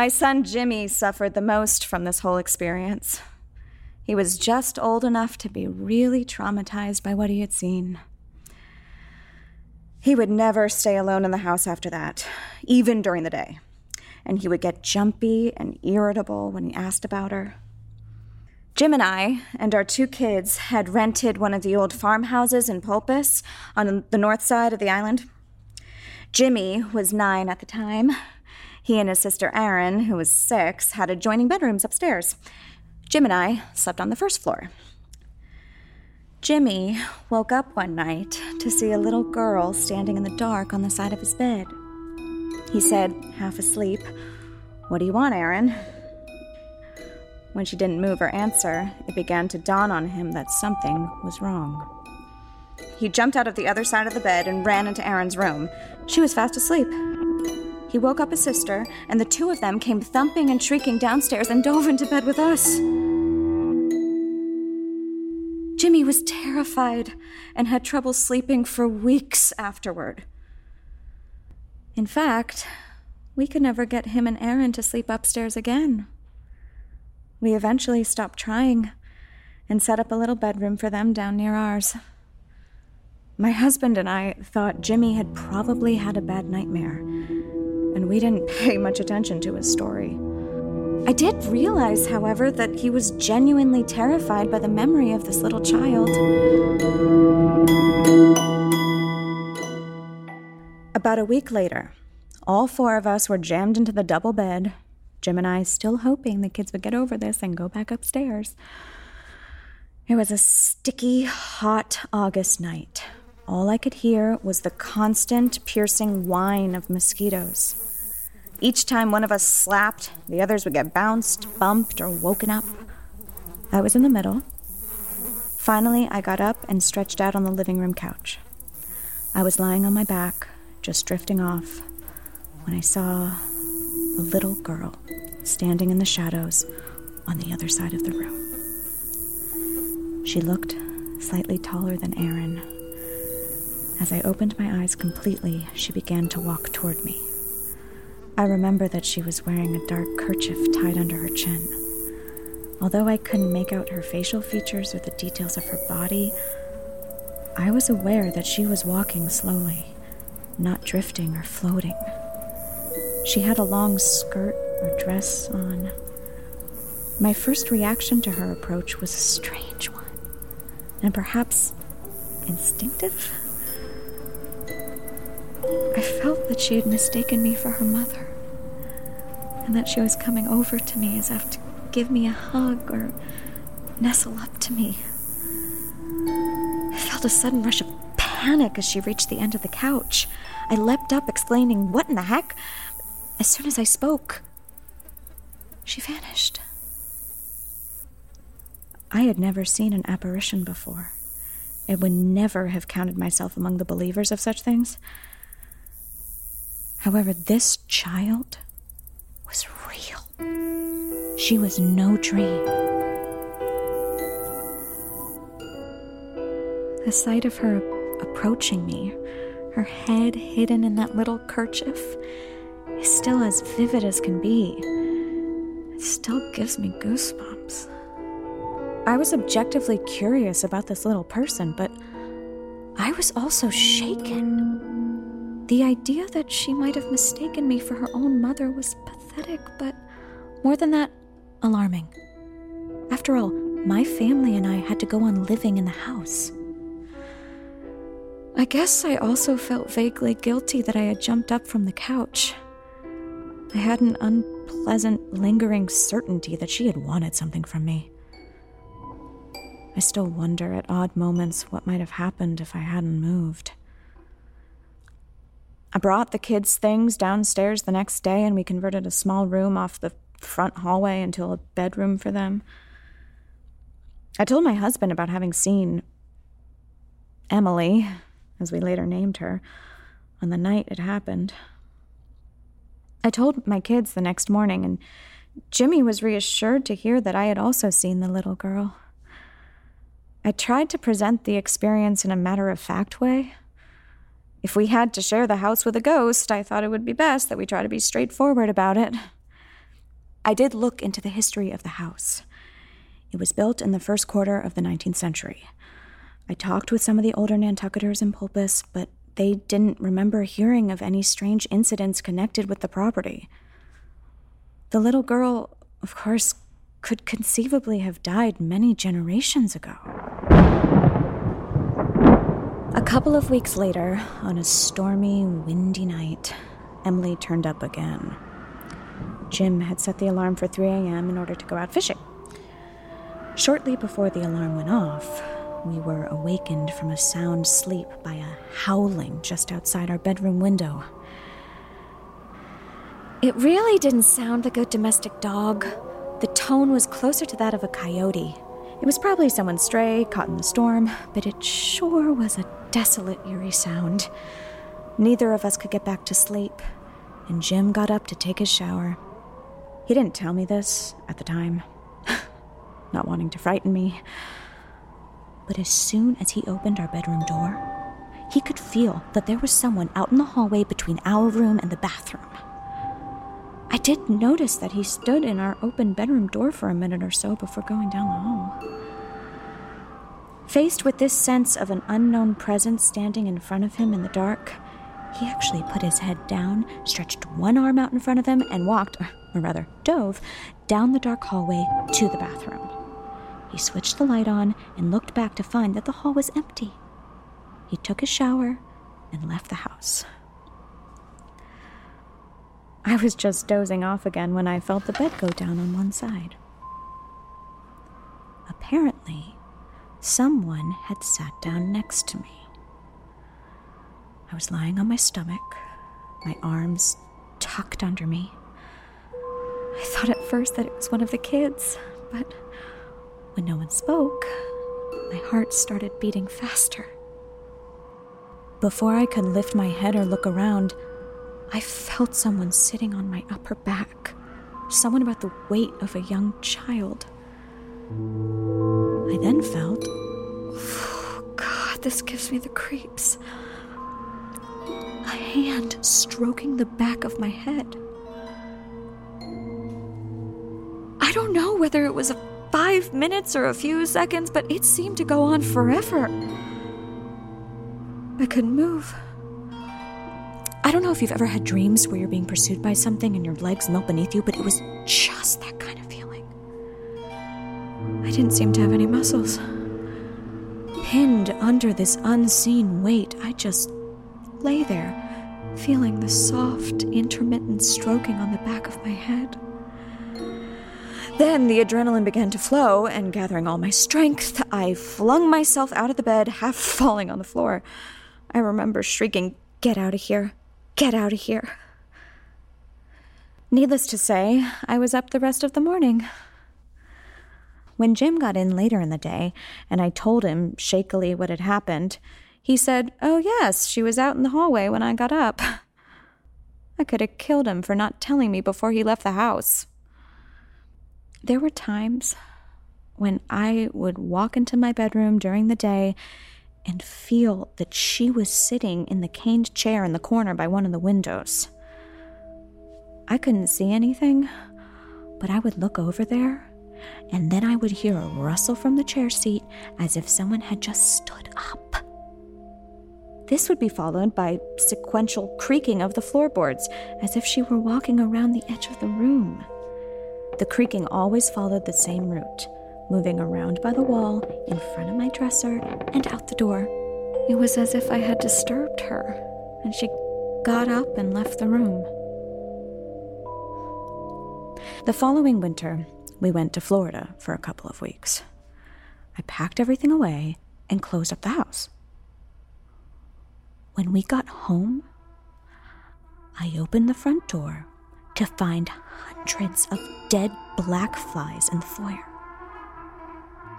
My son Jimmy suffered the most from this whole experience. He was just old enough to be really traumatized by what he had seen. He would never stay alone in the house after that, even during the day. And he would get jumpy and irritable when he asked about her. Jim and I and our two kids had rented one of the old farmhouses in Polpis on the north side of the island. Jimmy was nine at the time. He and his sister Erin, who was six, had adjoining bedrooms upstairs. Jim and I slept on the first floor. Jimmy woke up one night to see a little girl standing in the dark on the side of his bed. He said, half asleep, What do you want, Erin? When she didn't move or answer, it began to dawn on him that something was wrong. He jumped out of the other side of the bed and ran into Erin's room. She was fast asleep. He woke up his sister, and the two of them came thumping and shrieking downstairs and dove into bed with us. Jimmy was terrified and had trouble sleeping for weeks afterward. In fact, we could never get him and Erin to sleep upstairs again. We eventually stopped trying and set up a little bedroom for them down near ours. My husband and I thought Jimmy had probably had a bad nightmare, and we didn't pay much attention to his story. I did realize, however, that he was genuinely terrified by the memory of this little child. About a week later, all four of us were jammed into the double bed, Jim and I still hoping the kids would get over this and go back upstairs. It was a sticky, hot August night. All I could hear was the constant, piercing whine of mosquitoes. Each time one of us slapped, the others would get bounced, bumped, or woken up. I was in the middle. Finally, I got up and stretched out on the living room couch. I was lying on my back, just drifting off, when I saw a little girl standing in the shadows on the other side of the room. She looked slightly taller than Erin. As I opened my eyes completely, she began to walk toward me. I remember that she was wearing a dark kerchief tied under her chin. Although I couldn't make out her facial features or the details of her body, I was aware that she was walking slowly, not drifting or floating. She had a long skirt or dress on. My first reaction to her approach was a strange one, and perhaps instinctive. I felt that she had mistaken me for her mother, and that she was coming over to me as if to give me a hug or nestle up to me. I felt a sudden rush of panic as she reached the end of the couch. I leapt up, exclaiming, What in the heck? As soon as I spoke, she vanished. I had never seen an apparition before. I would never have counted myself among the believers of such things. However, this child was real. She was no dream. The sight of her approaching me, her head hidden in that little kerchief, is still as vivid as can be It still gives me goosebumps. I was objectively curious about this little person, but I was also shaken. The idea that she might have mistaken me for her own mother was pathetic, but more than that, alarming. After all, my family and I had to go on living in the house. I guess I also felt vaguely guilty that I had jumped up from the couch. I had an unpleasant, lingering certainty that she had wanted something from me. I still wonder at odd moments what might have happened if I hadn't moved. I brought the kids' things downstairs the next day and we converted a small room off the front hallway into a bedroom for them. I told my husband about having seen Emily, as we later named her, on the night it happened. I told my kids the next morning, and Jimmy was reassured to hear that I had also seen the little girl. I tried to present the experience in a matter of fact way. If we had to share the house with a ghost, I thought it would be best that we try to be straightforward about it. I did look into the history of the house. It was built in the first quarter of the 19th century. I talked with some of the older Nantucketers in Polpis, but they didn't remember hearing of any strange incidents connected with the property. The little girl, of course, could conceivably have died many generations ago. A couple of weeks later, on a stormy, windy night, Emily turned up again. Jim had set the alarm for 3 a.m. in order to go out fishing. Shortly before the alarm went off, we were awakened from a sound sleep by a howling just outside our bedroom window. It really didn't sound like a domestic dog. The tone was closer to that of a coyote. It was probably someone stray, caught in the storm, but it sure was a desolate, eerie sound. Neither of us could get back to sleep, and Jim got up to take his shower. He didn't tell me this at the time, not wanting to frighten me. But as soon as he opened our bedroom door, he could feel that there was someone out in the hallway between our room and the bathroom. I did notice that he stood in our open bedroom door for a minute or so before going down the hall. Faced with this sense of an unknown presence standing in front of him in the dark, he actually put his head down, stretched one arm out in front of him, and walked, or rather, dove, down the dark hallway to the bathroom. He switched the light on and looked back to find that the hall was empty. He took a shower and left the house. I was just dozing off again when I felt the bed go down on one side. Apparently, someone had sat down next to me. I was lying on my stomach, my arms tucked under me. I thought at first that it was one of the kids, but when no one spoke, my heart started beating faster. Before I could lift my head or look around, I felt someone sitting on my upper back, someone about the weight of a young child. I then felt, oh God, this gives me the creeps. A hand stroking the back of my head. I don't know whether it was five minutes or a few seconds, but it seemed to go on forever. I couldn't move. I don't know if you've ever had dreams where you're being pursued by something and your legs melt beneath you, but it was just that kind of feeling. I didn't seem to have any muscles. Pinned under this unseen weight, I just lay there, feeling the soft, intermittent stroking on the back of my head. Then the adrenaline began to flow, and gathering all my strength, I flung myself out of the bed, half falling on the floor. I remember shrieking, Get out of here! Get out of here! Needless to say, I was up the rest of the morning. When Jim got in later in the day, and I told him shakily what had happened, he said, Oh, yes, she was out in the hallway when I got up. I could have killed him for not telling me before he left the house. There were times when I would walk into my bedroom during the day and feel that she was sitting in the caned chair in the corner by one of the windows. I couldn't see anything, but I would look over there, and then I would hear a rustle from the chair seat as if someone had just stood up. This would be followed by sequential creaking of the floorboards, as if she were walking around the edge of the room. The creaking always followed the same route, moving around by the wall, in front of my dresser, and out the door. It was as if I had disturbed her, and she got up and left the room. The following winter, we went to Florida for a couple of weeks. I packed everything away and closed up the house. When we got home, I opened the front door to find hundreds of dead black flies in the foyer.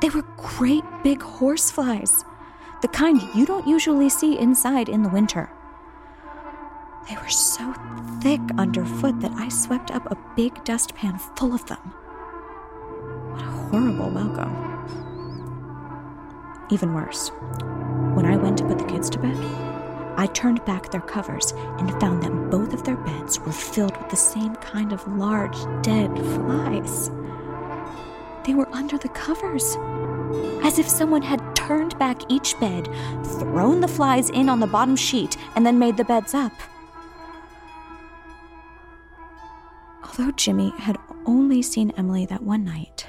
They were great big horse flies, the kind you don't usually see inside in the winter. They were so thick underfoot that I swept up a big dustpan full of them. What a horrible welcome. Even worse, when I went to put the kids to bed, I turned back their covers and found that both of their beds were filled with the same kind of large, dead flies. They were under the covers, as if someone had turned back each bed, thrown the flies in on the bottom sheet, and then made the beds up. Although Jimmy had only seen Emily that one night,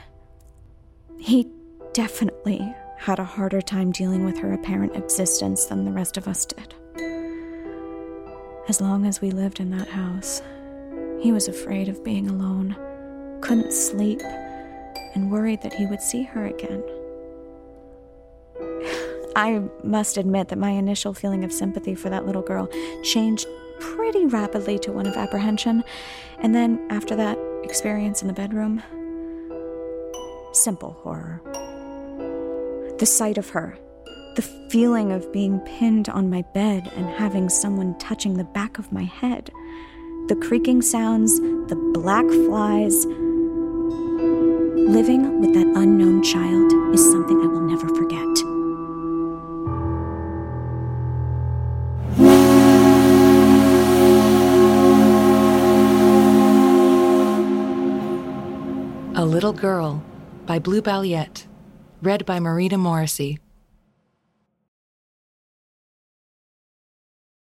he definitely had a harder time dealing with her apparent existence than the rest of us did. As long as we lived in that house, he was afraid of being alone, couldn't sleep, and worried that he would see her again. I must admit that my initial feeling of sympathy for that little girl changed pretty rapidly to one of apprehension, and then after that experience in the bedroom, simple horror. The sight of her, the feeling of being pinned on my bed and having someone touching the back of my head, the creaking sounds, the black flies. Living with that unknown child is something I will never forget. A Little Girl by Blue Balliett, read by Marita Morrissey.